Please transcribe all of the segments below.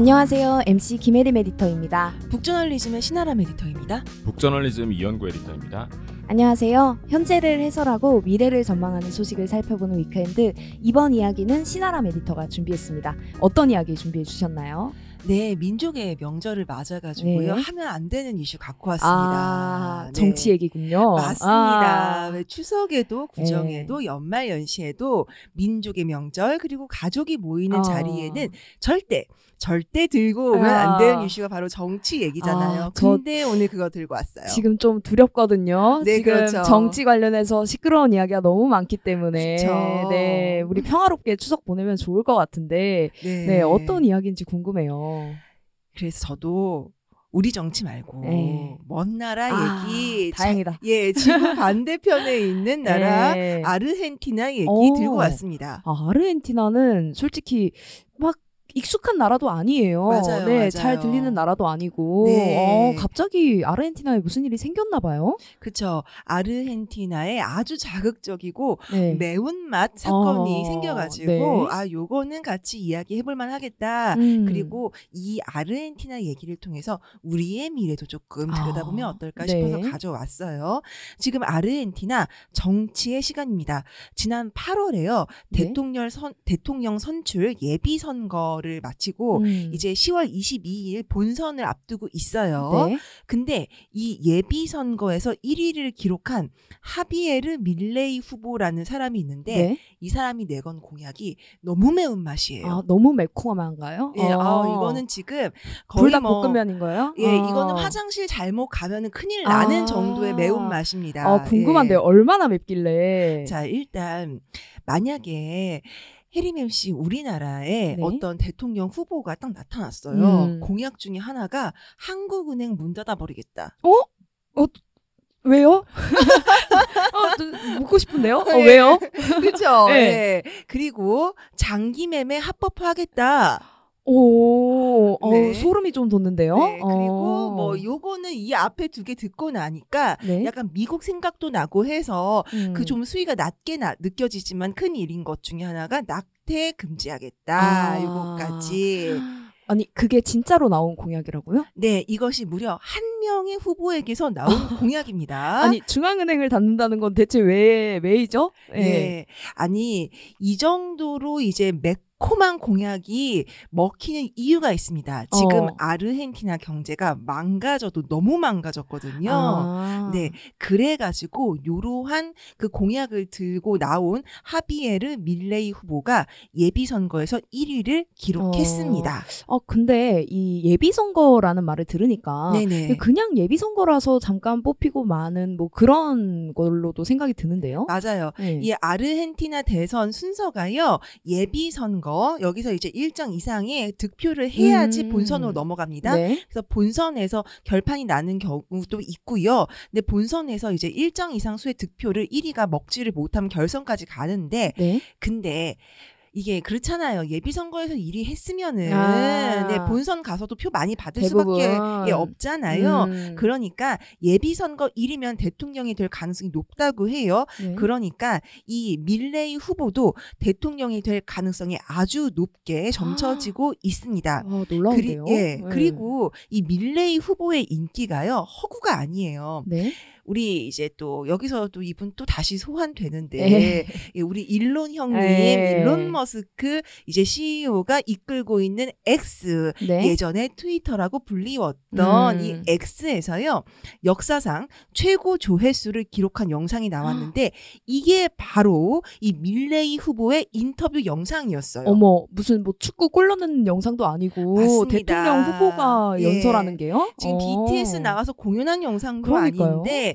안녕하세요. MC 김혜림 에디터입니다. 북저널리즘의 신아람 에디터입니다. 북저널리즘 이현구 에디터입니다. 안녕하세요. 현재를 해설하고 미래를 전망하는 소식을 살펴보는 위크엔드 이번 이야기는 신아람 에디터가 준비했습니다. 어떤 이야기 준비해 주셨나요? 네, 민족의 명절을 맞아가지고요. 네. 하면 안 되는 이슈 갖고 왔습니다. 아, 네. 정치 얘기군요. 맞습니다. 아. 왜 추석에도 구정에도 연말 연시에도 민족의 명절 그리고 가족이 모이는 어. 자리에는 절대 절대 들고 오면 아. 안 되는 이슈가 바로 정치 얘기잖아요. 아, 저- 근데 오늘 그거 들고 왔어요. 지금 좀 두렵거든요. 네, 지금 그렇죠. 정치 관련해서 시끄러운 이야기가 너무 많기 때문에 그쵸. 네, 우리 평화롭게 추석 보내면 좋을 것 같은데 네. 네, 어떤 이야기인지 궁금해요. 그래서 저도 우리 정치 말고 네. 먼 나라 아, 얘기 다행이다. 예, 지구 반대편에 있는 나라 네. 아르헨티나 얘기 오. 들고 왔습니다. 아, 아르헨티나는 솔직히 막 익숙한 나라도 아니에요. 맞아요, 네, 맞아요. 잘 들리는 나라도 아니고. 네. 어, 갑자기 아르헨티나에 무슨 일이 생겼나 봐요. 그쵸. 아르헨티나에 아주 자극적이고 네. 매운맛 사건이 어, 생겨가지고 네. 아 요거는 같이 이야기해 볼 만 하겠다. 음. 그리고 이 아르헨티나 얘기를 통해서 우리의 미래도 조금 들여다보면 아, 어떨까 네. 싶어서 가져왔어요. 지금 아르헨티나 정치의 시간입니다. 지난 8월에요. 네. 대통령 선 대통령 선출 예비 선거 를 마치고 음. 이제 10월 22일 본선을 앞두고 있어요. 네. 근데 이 예비 선거에서 1위를 기록한 하비에르 밀레이 후보라는 사람이 있는데 네. 이 사람이 내건 공약이 너무 매운 맛이에요. 아, 너무 매콤한가요? 예, 아, 어. 이거는 지금 거의 불닭 뭐 볶음면인 거예요? 예, 어. 이거는 화장실 잘못 가면은 큰일 나는 아. 정도의 매운 맛입니다. 아, 궁금한데요. 예. 얼마나 맵길래? 자, 일단 만약에 해리맴 씨 우리나라에 네. 어떤 대통령 후보가 딱 나타났어요. 음. 공약 중에 하나가 한국은행 문 닫아 버리겠다. 왜요? 어, 저, 묻고 싶은데요? 어, 예. 왜요? 그렇죠. 네. 예. 그리고 장기 매매 합법화하겠다. 오, 어, 네. 소름이 좀 돋는데요? 네, 그리고 어. 뭐 요거는 이 앞에 두 개 듣고 나니까 네. 약간 미국 생각도 나고 해서 음. 그좀 수위가 낮게 나, 느껴지지만 큰 일인 것 중에 하나가 낙태 금지하겠다. 아. 요거까지. 아니, 그게 진짜로 나온 공약이라고요? 네, 이것이 무려 한 명의 후보에게서 나온 공약입니다. 아니, 중앙은행을 닫는다는 건 대체 왜, 왜이죠? 예. 네. 아니, 이 정도로 이제 매콤한 공약이 먹히는 이유가 있습니다. 지금 어. 아르헨티나 경제가 망가져도 너무 망가졌거든요. 아. 네, 그래가지고 요러한 그 공약을 들고 나온 하비에르 밀레이 후보가 예비 선거에서 1위를 기록했습니다. 어, 근데 이 예비선거라는 말을 들으니까 네네. 그냥 예비선거라서 잠깐 뽑히고 마는 뭐 그런 걸로도 생각이 드는데요. 맞아요. 네. 이 아르헨티나 대선 순서가요. 예비 선거 여기서 이제 일정 이상의 득표를 해야지 음. 본선으로 넘어갑니다. 네. 그래서 본선에서 결판이 나는 경우도 있고요. 근데 본선에서 이제 일정 이상 수의 득표를 1위가 먹지를 못하면 결선까지 가는데 네. 근데 이게 그렇잖아요. 예비 선거에서 1위 했으면은 아. 네, 본선 가서도 표 많이 받을 대부분. 수밖에 예, 없잖아요. 음. 그러니까 예비 선거 1위면 대통령이 될 가능성이 높다고 해요. 네. 그러니까 이 밀레이 후보도 대통령이 될 가능성이 아주 높게 점쳐지고 있습니다. 아, 그리, 놀라운데요. 예, 네. 그리고 이 밀레이 후보의 인기가요 허구가 아니에요. 네. 우리 이제 또 여기서도 이분 또 다시 소환되는데 네. 예, 우리 일론 형님, 네. 일론 머스크 이제 CEO가 이끌고 있는 X 네. 예전에 트위터라고 불리웠던 음. 이 X에서요 역사상 최고 조회수를 기록한 영상이 나왔는데 이게 바로 이 밀레이 후보의 인터뷰 영상이었어요. 어머 무슨 뭐 축구 골 넣는 영상도 아니고 맞습니다. 대통령 후보가 예. 연설하는 게요? 지금 어. BTS 나가서 공연한 영상도 그러니까요. 아닌데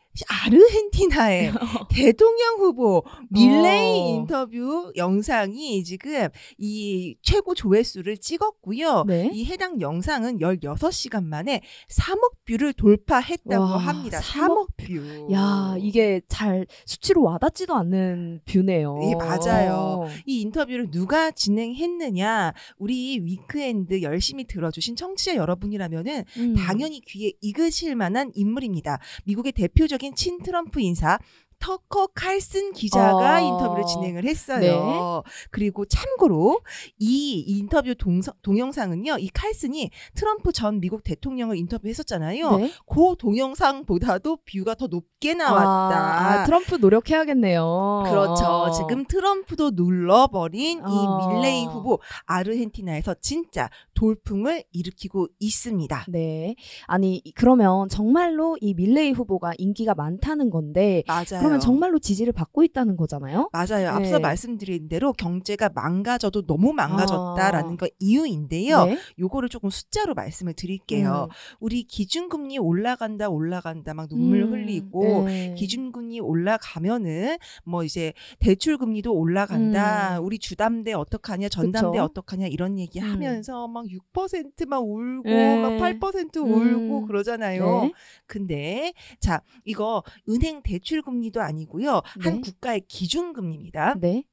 아르헨티나의 대통령 후보 밀레이 어. 인터뷰 영상이 지금 이 최고 조회수를 찍었고요. 네. 이 해당 영상은 16시간 만에 3억 뷰를 돌파했다고 와, 합니다. 3억 3억 뷰. 야, 이게 잘 수치로 와닿지도 않는 뷰네요. 예, 맞아요. 이 인터뷰를 누가 진행했느냐? 우리 위크엔드 열심히 들어주신 청취자 여러분이라면은 음. 당연히 귀에 익으실 만한 인물입니다. 미국의 대표적인 친트럼프 인사 터커 칼슨 기자가 어. 인터뷰를 진행을 했어요. 그리고 참고로 이 인터뷰 동서, 동영상은요, 이 칼슨이 트럼프 전 미국 대통령을 인터뷰했었잖아요. 네. 그 동영상보다도 뷰가 더 높게 나왔다. 아, 아, 트럼프 노력해야겠네요. 그렇죠. 어. 지금 트럼프도 눌러버린 어. 이 밀레이 후보 아르헨티나에서 진짜 돌풍을 일으키고 있습니다. 네. 아니, 그러면 정말로 이 밀레이 후보가 인기가 많다는 건데, 맞아요. 그러면 정말로 지지를 받고 있다는 거잖아요? 맞아요. 앞서 네. 말씀드린 대로 경제가 망가져도 너무 망가졌다라는 아. 거 이유인데요. 네. 요거를 조금 숫자로 말씀을 드릴게요. 음. 우리 기준금리 올라간다 올라간다 막 눈물 음, 흘리고 네. 기준금리 올라가면은 뭐 이제 대출금리도 올라간다. 음. 우리 주담대 어떡하냐, 전담대 그쵸. 어떡하냐 이런 얘기 음. 하면서 막 6%막 울고 네. 막8% 음. 울고 그러잖아요. 네. 근데 자, 이거 은행 대출금리도 아니고요. 한 네. 국가의 기준금리입니다. 네.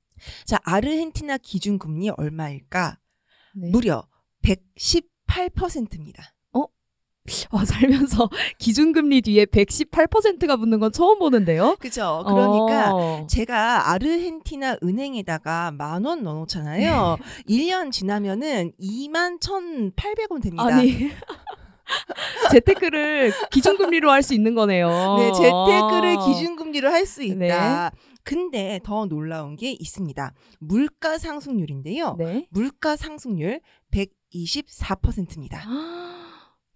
자, 아르헨티나 기준금리 얼마일까? 네. 무려 118%입니다. 와, 살면서 기준금리 뒤에 118%가 붙는 건 처음 보는데요? 그죠? 그러니까 어. 제가 아르헨티나 은행에다가 만 원 넣어놓잖아요. 1년 지나면은 2만 1,800원 됩니다. 아니. 재테크를 기준금리로 할 수 있는 거네요. 네, 재테크를 아. 기준금리로 할 수 있다. 네. 근데 더 놀라운 게 있습니다. 물가 상승률인데요. 네. 물가 상승률 124%입니다.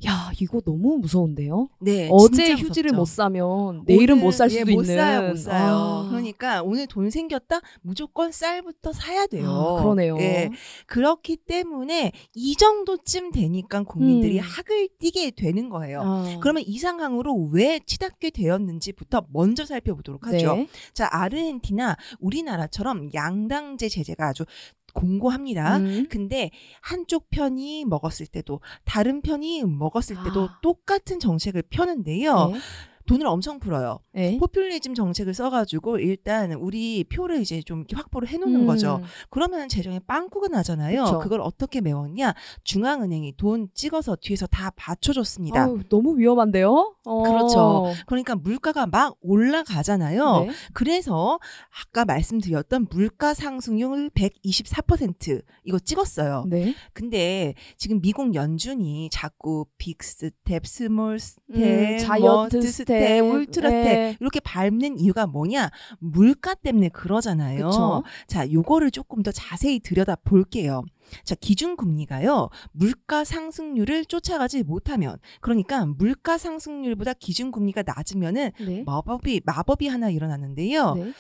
야, 이거 너무 무서운데요? 네, 어제 휴지를. 못 사면 내일은 못 살 수도 예, 못 있는. 사요, 못 사요. 아. 그러니까 오늘 돈 생겼다 무조건 쌀부터 사야 돼요. 아, 그러네요. 예, 그렇기 때문에 이 정도쯤 되니까 국민들이 음. 학을 띠게 되는 거예요. 아. 그러면 이 상황으로 왜 치닫게 되었는지부터 먼저 살펴보도록 하죠. 네. 자, 아르헨티나 우리나라처럼 양당제 제재가 아주 공고합니다. 음. 근데 한쪽 편이 먹었을 때도 다른 편이 먹었을 때도 아. 똑같은 정책을 펴는데요. 네. 돈을 엄청 풀어요. 네. 포퓰리즘 정책을 써가지고 일단 우리 표를 이제 좀 확보를 해놓는 음. 거죠. 그러면 재정에 빵꾸가 나잖아요. 그쵸. 그걸 어떻게 메웠냐? 중앙은행이 돈 찍어서 뒤에서 다 받쳐줬습니다. 아유, 너무 위험한데요? 어. 그렇죠. 그러니까 물가가 막 올라가잖아요. 네. 그래서 아까 말씀드렸던 물가 상승률 124% 이거 찍었어요. 네. 근데 지금 미국 연준이 자꾸 big step, small step, 음, giant 머드 step, step, ultra 네. 스텝 이렇게 밟는 이유가 뭐냐? 물가 때문에 그러잖아요. 그쵸. 자, 요거를 조금 더 자세히 들여다 볼게요. 자, 기준 금리가요. 물가 상승률을 쫓아가지 못하면 그러니까 물가 상승률보다 기준 금리가 낮으면은 네. 마법이 마법이 하나 일어나는데요. 네.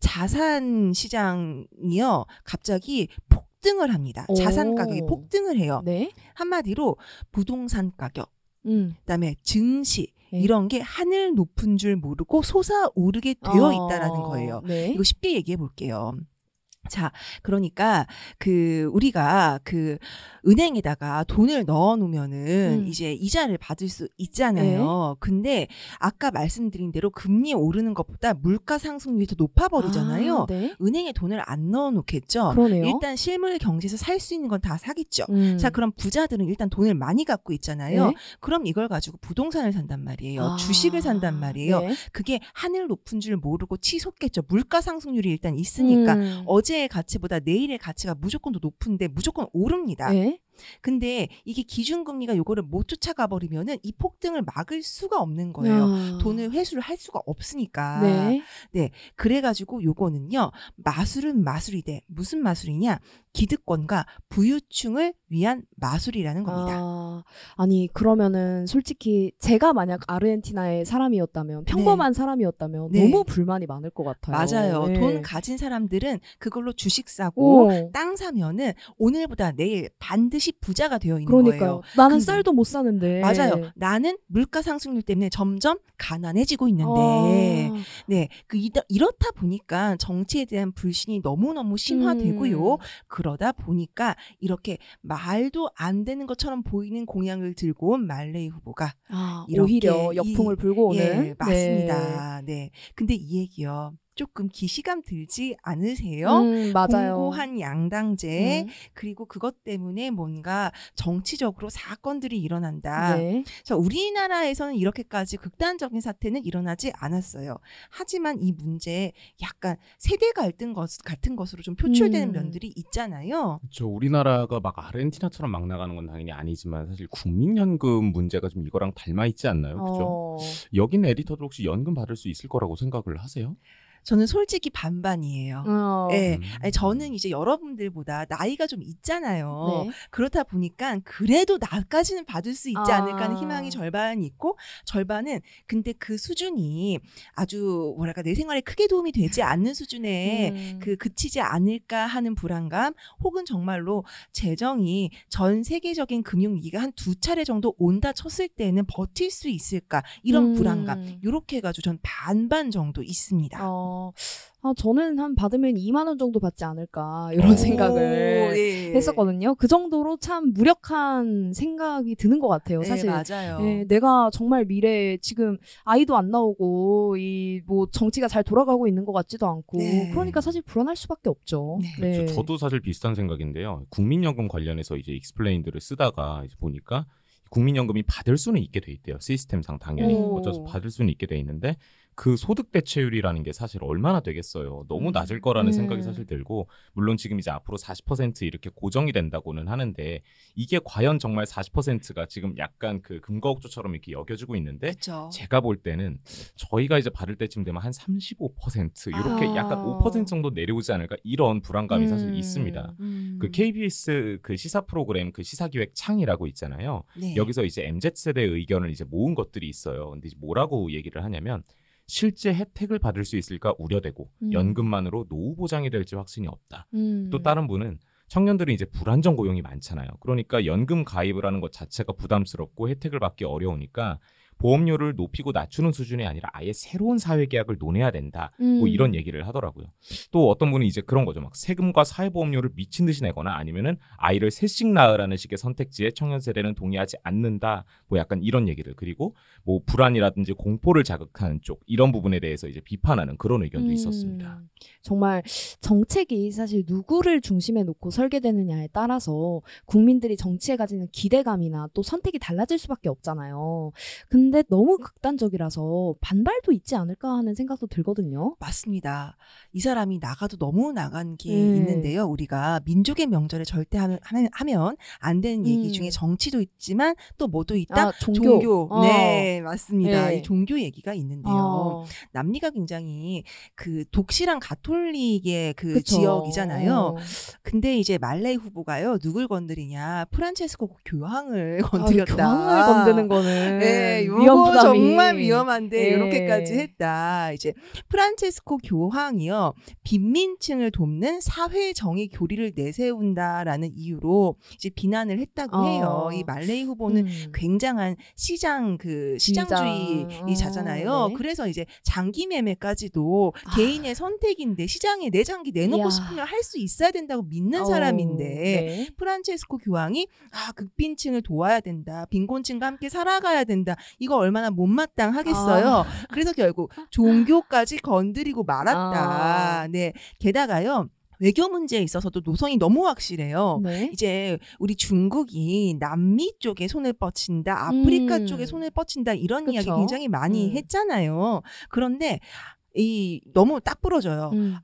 자산 시장이요. 갑자기 폭등을 합니다. 오. 자산 가격이 폭등을 해요. 네. 한마디로 부동산 가격, 음. 그다음에 증시 네. 이런 게 하늘 높은 줄 모르고 솟아오르게 되어 어, 있다라는 거예요. 네. 이거 쉽게 얘기해 볼게요. 자, 그러니까 그 우리가 그 은행에다가 돈을 넣어 놓으면은 음. 이제 이자를 받을 수 있잖아요. 근데 아까 말씀드린 대로 금리 오르는 것보다 물가 상승률이 더 높아 버리잖아요. 아, 네. 은행에 돈을 안 넣어 놓겠죠. 그러네요. 일단 실물 경제에서 살 수 있는 건 다 사겠죠. 음. 자, 그럼 부자들은 일단 돈을 많이 갖고 있잖아요. 네. 그럼 이걸 가지고 부동산을 산단 말이에요. 아, 주식을 산단 말이에요. 네. 그게 하늘 높은 줄 모르고 치솟겠죠. 물가 상승률이 일단 있으니까 음. 어제 의 가치보다 내일의 가치가 무조건 더 높은데 무조건 오릅니다. 네. 근데 이게 기준금리가 요거를 못 쫓아가 버리면은 이 폭등을 막을 수가 없는 거예요. 아. 돈을 회수를 할 수가 없으니까. 네. 그래가지고 요거는요 마술은 마술이돼 무슨 마술이냐 기득권과 부유층을 위한 마술이라는 겁니다. 아, 아니 그러면은 솔직히 제가 만약 아르헨티나의 사람이었다면 평범한 사람이었다면 네. 너무 불만이 많을 것 같아요. 맞아요. 네. 돈 가진 사람들은 그걸로 주식 사고 오. 땅 사면은 오늘보다 내일 반드시 잠시 부자가 되어 있는 그러니까요. 거예요. 나는 근데- 쌀도 못 사는데. 맞아요. 나는 물가 상승률 때문에 점점 가난해지고 있는데, 아. 네, 그 이다- 이렇다 보니까 정치에 대한 불신이 너무 너무 심화되고요. 음. 그러다 보니까 이렇게 말도 안 되는 것처럼 보이는 공약을 들고 온 말레이 후보가 아, 이렇게 오히려 이- 역풍을 불고 오는. 예, 네. 맞습니다. 네. 근데 이 얘기요. 조금 기시감 들지 않으세요? 음, 맞아요. 공고한 양당제 음. 그리고 그것 때문에 뭔가 정치적으로 사건들이 일어난다. 네. 자, 우리나라에서는 이렇게까지 극단적인 사태는 일어나지 않았어요. 하지만 이 문제 약간 세대 갈등 것, 같은 것으로 좀 표출되는 음. 면들이 있잖아요. 저 우리나라가 막 아르헨티나처럼 막 나가는 건 당연히 아니지만 사실 국민연금 문제가 좀 이거랑 닮아 있지 않나요? 그죠? 어. 여긴 에디터도 혹시 연금 받을 수 있을 거라고 생각을 하세요? 저는 솔직히 반반이에요. 어. 네. 음. 아니, 저는 이제 여러분들보다 나이가 좀 있잖아요. 네. 그렇다 보니까 그래도 나까지는 받을 수 있지 않을까 하는 아. 희망이 절반 있고 절반은 근데 그 수준이 아주 뭐랄까 내 생활에 크게 도움이 되지 않는 수준에 음. 그 그치지 않을까 하는 불안감 혹은 정말로 재정이 전 세계적인 금융 위기가 한 두 차례 정도 온다 쳤을 때는 버틸 수 있을까 이런 음. 불안감 요렇게 해가지고 전 반반 정도 있습니다. 어, 아, 저는 한 받으면 2만 원 정도 받지 않을까 이런 오, 생각을 오, 예. 했었거든요. 그 정도로 참 무력한 생각이 드는 것 같아요. 네, 사실 맞아요. 예, 내가 정말 미래에 지금 아이도 안 나오고 이 뭐 정치가 잘 돌아가고 있는 것 같지도 않고 네. 그러니까 사실 불안할 수밖에 없죠. 네. 저- 저도 사실 비슷한 생각인데요. 국민연금 관련해서 이제 explained를 쓰다가 이제 보니까 국민연금이 받을 수는 있게 돼 있대요. 시스템상 당연히 오. 어쨌든 받을 수는 있게 돼 있는데 그 소득 대체율이라는 게 사실 얼마나 되겠어요. 너무 음. 낮을 거라는 음. 생각이 사실 들고 물론 지금 이제 앞으로 40% 이렇게 고정이 된다고는 하는데 이게 과연 정말 40%가 지금 약간 그 금과옥조처럼 이렇게 여겨지고 있는데 그렇죠. 제가 볼 때는 저희가 이제 받을 때쯤 되면 한 35% 이렇게 아. 약간 5% 정도 내려오지 않을까 이런 불안감이 사실 음. 있습니다. 음. 그 KBS 그 시사 프로그램 그 시사기획 창이라고 있잖아요. 네. 여기서 이제 MZ 세대의 의견을 이제 모은 것들이 있어요. 근데 이제 뭐라고 얘기를 하냐면 실제 혜택을 받을 수 있을까 우려되고 음. 연금만으로 노후 보장이 될지 확신이 없다. 음. 또 다른 분은 청년들이 이제 불안정 고용이 많잖아요. 그러니까 연금 가입을 하는 것 자체가 부담스럽고 혜택을 받기 어려우니까 보험료를 높이고 낮추는 수준이 아니라 아예 새로운 사회 계약을 논해야 된다. 뭐 음. 이런 얘기를 하더라고요. 또 어떤 분은 이제 그런 거죠. 막 세금과 사회보험료를 미친 듯이 내거나 아니면은 아이를 셋씩 낳으라는 식의 선택지에 청년 세대는 동의하지 않는다. 뭐 약간 이런 얘기를 그리고 뭐 불안이라든지 공포를 자극하는 쪽 이런 부분에 대해서 이제 비판하는 그런 의견도 음. 있었습니다. 정말 정책이 사실 누구를 중심에 놓고 설계되느냐에 따라서 국민들이 정치에 가지는 기대감이나 또 선택이 달라질 수밖에 없잖아요. 근데 너무 극단적이라서 반발도 있지 않을까 하는 생각도 들거든요. 맞습니다. 이 사람이 나가도 너무 나간 게 음. 있는데요. 우리가 민족의 명절에 절대 하면, 하면, 안 되는 얘기 음. 중에 정치도 있지만 또 뭐도 있다? 아, 종교. 어. 네, 맞습니다. 네. 이 종교 얘기가 있는데요. 어. 남미가 굉장히 그 독실한 가톨릭의 그 그쵸. 지역이잖아요. 어. 근데 이제 말레이 후보가요. 누굴 건드리냐? 프란체스코 교황을 아, 건드렸다. 교황을 건드는 거는 네, 부담이 정말 위험한데 네. 이렇게까지 했다. 이제 프란체스코 교황이요 빈민층을 돕는 사회 정의 교리를 내세운다라는 이유로 이제 비난을 했다고 어. 해요. 이 말레이 후보는 음. 굉장한 시장 그. 시장주의자잖아요. 어, 네. 그래서 이제 장기 매매까지도 아. 개인의 선택 인데 시장에 내 장기 내놓고 이야. 싶으면 할 수 있어야 된다고 믿는 어, 사람인데 네. 프란체스코 교황이 아 극빈층을 도와야 된다 빈곤층과 함께 살아가야 된다 이거 얼마나 못마땅하겠어요 아. 그래서 결국 종교까지 건드리고 말았다 아. 네 게다가요 외교 문제에 있어서도 노선이 너무 확실해요 네. 이제 우리 중국이 남미 쪽에 손을 뻗친다 아프리카 음. 쪽에 손을 뻗친다 이런 그쵸. 이야기 굉장히 많이 음. 했잖아요 그런데 이 너무 딱 부러져요 음.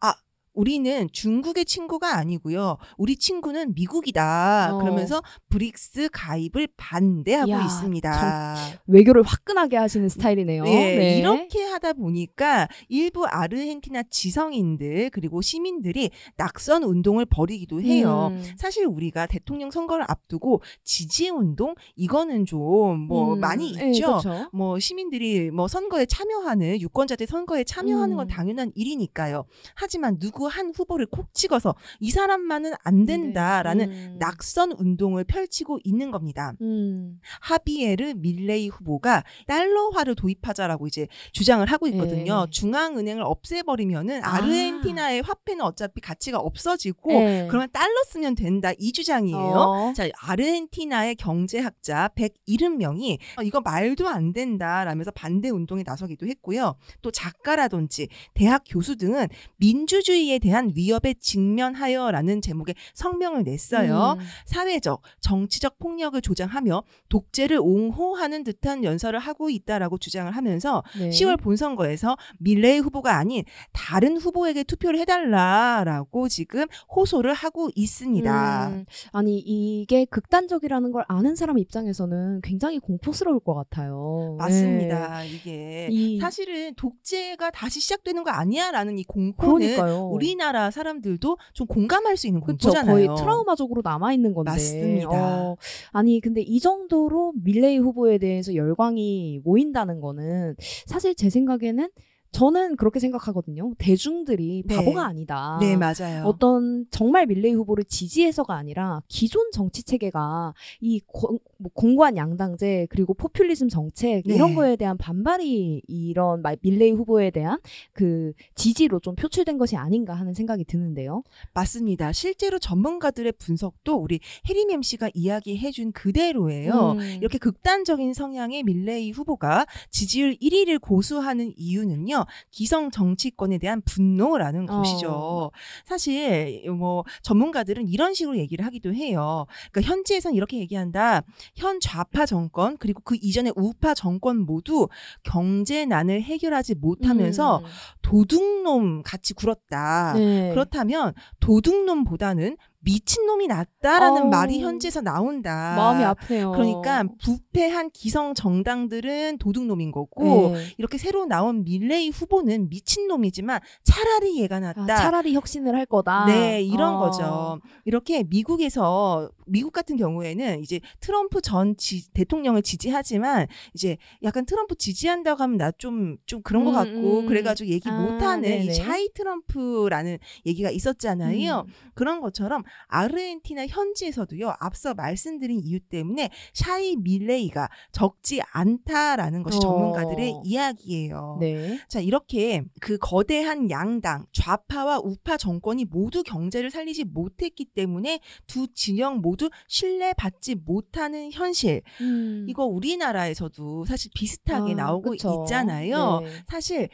우리는 중국의 친구가 아니고요. 우리 친구는 미국이다. 어. 그러면서 브릭스 가입을 반대하고 이야, 있습니다. 외교를 화끈하게 하시는 스타일이네요. 예, 네. 이렇게 하다 보니까 일부 아르헨티나 지성인들 그리고 시민들이 낙선 운동을 벌이기도 해요. 음. 사실 우리가 대통령 선거를 앞두고 지지 운동 이거는 좀뭐 음, 많이 예, 있죠. 그쵸. 뭐 시민들이 뭐 선거에 참여하는 유권자들 선거에 참여하는 건 음. 당연한 일이니까요. 하지만 누구 누구 한 후보를 콕 찍어서 이 사람만은 안 된다라는 음. 낙선 운동을 펼치고 있는 겁니다. 음. 하비에르 밀레이 후보가 달러화를 도입하자라고 이제 주장을 하고 있거든요. 예. 중앙은행을 없애버리면은 아. 아르헨티나의 화폐는 어차피 가치가 없어지고 예. 그러면 달러 쓰면 된다 이 주장이에요. 어. 자, 아르헨티나의 경제학자 170명이 이거 말도 안 된다라면서 반대 운동에 나서기도 했고요. 또 작가라든지 대학 교수 등은 민주주의 에 대한 위협에 직면하여라는 제목의 성명을 냈어요. 음. 사회적, 정치적 폭력을 조장하며 독재를 옹호하는 듯한 연설을 하고 있다라고 주장을 하면서 네. 10월 본선거에서 밀레이 후보가 아닌 다른 후보에게 투표를 해달라라고 지금 호소를 하고 있습니다. 음, 아니 이게 극단적이라는 걸 아는 사람 입장에서는 굉장히 공포스러울 것 같아요. 맞습니다. 이게 네. 이- 사실은 독재가 다시 시작되는 거 아니야라는 이 공포는 그러니까요. 우리 나라 사람들도 좀 공감할 수 있는 그쵸 공포잖아요. 거의 트라우마적으로 남아 있는 건데. 맞습니다. 어, 아니 근데 이 정도로 밀레이 후보에 대해서 열광이 모인다는 거는 사실 제 생각에는 저는 그렇게 생각하거든요. 대중들이 네. 바보가 아니다. 네, 맞아요. 어떤 정말 밀레이 후보를 지지해서가 아니라 기존 정치 체계가 이 고- 뭐 공고한 양당제 그리고 포퓰리즘 정책 네. 이런 거에 대한 반발이 이런 마- 밀레이 후보에 대한 그 지지로 좀 표출된 것이 아닌가 하는 생각이 드는데요. 맞습니다. 실제로 전문가들의 분석도 우리 해림 MC가 이야기해준 그대로예요. 음. 이렇게 극단적인 성향의 밀레이 후보가 지지율 1위를 고수하는 이유는요, 기성 정치권에 대한 분노라는 어. 것이죠. 사실, 뭐, 전문가들은 이런 식으로 얘기를 하기도 해요. 그러니까 현지에선 이렇게 얘기한다. 현 좌파 정권, 그리고 그 이전의 우파 정권 모두 경제난을 해결하지 못하면서 음. 도둑놈 같이 굴었다. 네. 그렇다면 도둑놈보다는 미친놈이 낫다라는. 말이 현지에서 나온다. 마음이 아프네요. 그러니까 부패한 기성 정당들은 도둑놈인 거고 네. 이렇게 새로 나온 밀레이 후보는 미친놈이지만 차라리 얘가 아, 낫다. 차라리 혁신을 할 거다. 네, 이런 어. 거죠. 이렇게 미국에서 미국 같은 경우에는 이제 트럼프 전 지- 대통령을 지지하지만 이제 약간 트럼프 지지한다고 하면 나 좀좀 그런 것 음, 같고 음. 그래가지고 얘기 아, 못하는 이. 샤이 트럼프라는 얘기가 있었잖아요. 음. 그런 것처럼 아르헨티나 현지에서도요 앞서 말씀드린 이유 때문에 샤이 밀레이가 적지 않다라는 것이 어. 전문가들의 이야기예요. 네. 자, 이렇게 그 거대한 양당, 좌파와 우파 정권이 모두 경제를 살리지 못했기 때문에 두 진영 모두 신뢰받지 못하는 현실. 음. 이거 우리나라에서도 사실 비슷하게 아, 나오고 그쵸. 있잖아요. 네. 사실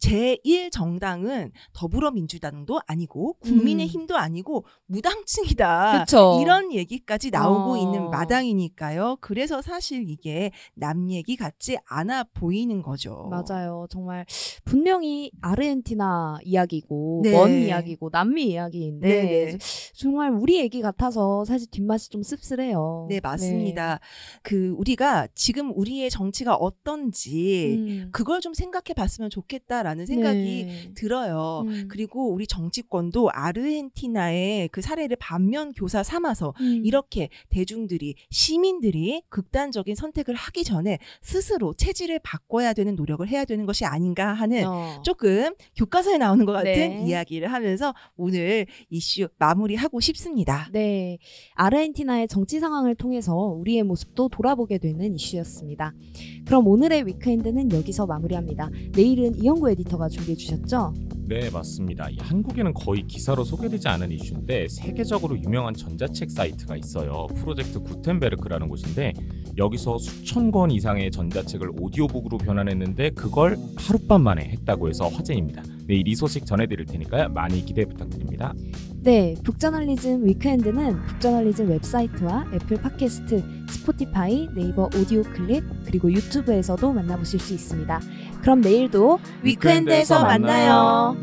제1정당은 더불어민주당도 아니고 국민의힘도 아니고 무당층이다. 음. 그쵸. 이런 얘기까지 나오고 어. 있는 마당이니까요. 그래서 사실 이게 남 얘기 같지 않아 보이는 거죠. 맞아요. 정말 분명히 아르헨티나 이야기고 네. 먼 이야기고 남미 이야기인데 네네. 정말 우리 얘기 같아서 사실 뒷맛이 좀 씁쓸해요. 네, 맞습니다. 그 우리가 지금 우리의 정치가 어떤지 음. 그걸 좀 생각해 봤으면 좋겠다 라는 생각이 네. 들어요. 음. 그리고 우리 정치권도 아르헨티나의 그 사례를 반면 교사 삼아서 음. 이렇게 대중들이 시민들이 극단적인 선택을 하기 전에 스스로 체질을 바꿔야 되는 노력을 해야 되는 것이 아닌가 하는 어. 조금 교과서에 나오는 것 같은 네. 이야기를 하면서 오늘 이슈 마무리하고 싶습니다. 네. 아르헨티나의 정치 상황을 통해서 우리의 모습도 돌아보게 되는 이슈였습니다. 그럼 오늘의 위크엔드는 여기서 마무리합니다. 내일은 이영구 에디터가 준비해 주셨죠? 네, 맞습니다. 이 한국에는 거의 기사로 소개되지 않은 이슈인데 세계적으로 유명한 전자책 사이트가 있어요. 프로젝트 구텐베르크라는 곳인데 여기서 수천 권 이상의 전자책을 오디오북으로 변환했는데 그걸 하룻밤 만에 했다고 해서 화제입니다. 내일 이 소식 전해드릴 테니까요. 많이 기대 부탁드립니다. 네, 북저널리즘 위크엔드는 북저널리즘 웹사이트와 애플 팟캐스트, 스포티파이, 네이버 오디오 클립, 그리고 유튜브에서도 만나보실 수 있습니다. 그럼 내일도 위크엔드에서 만나요.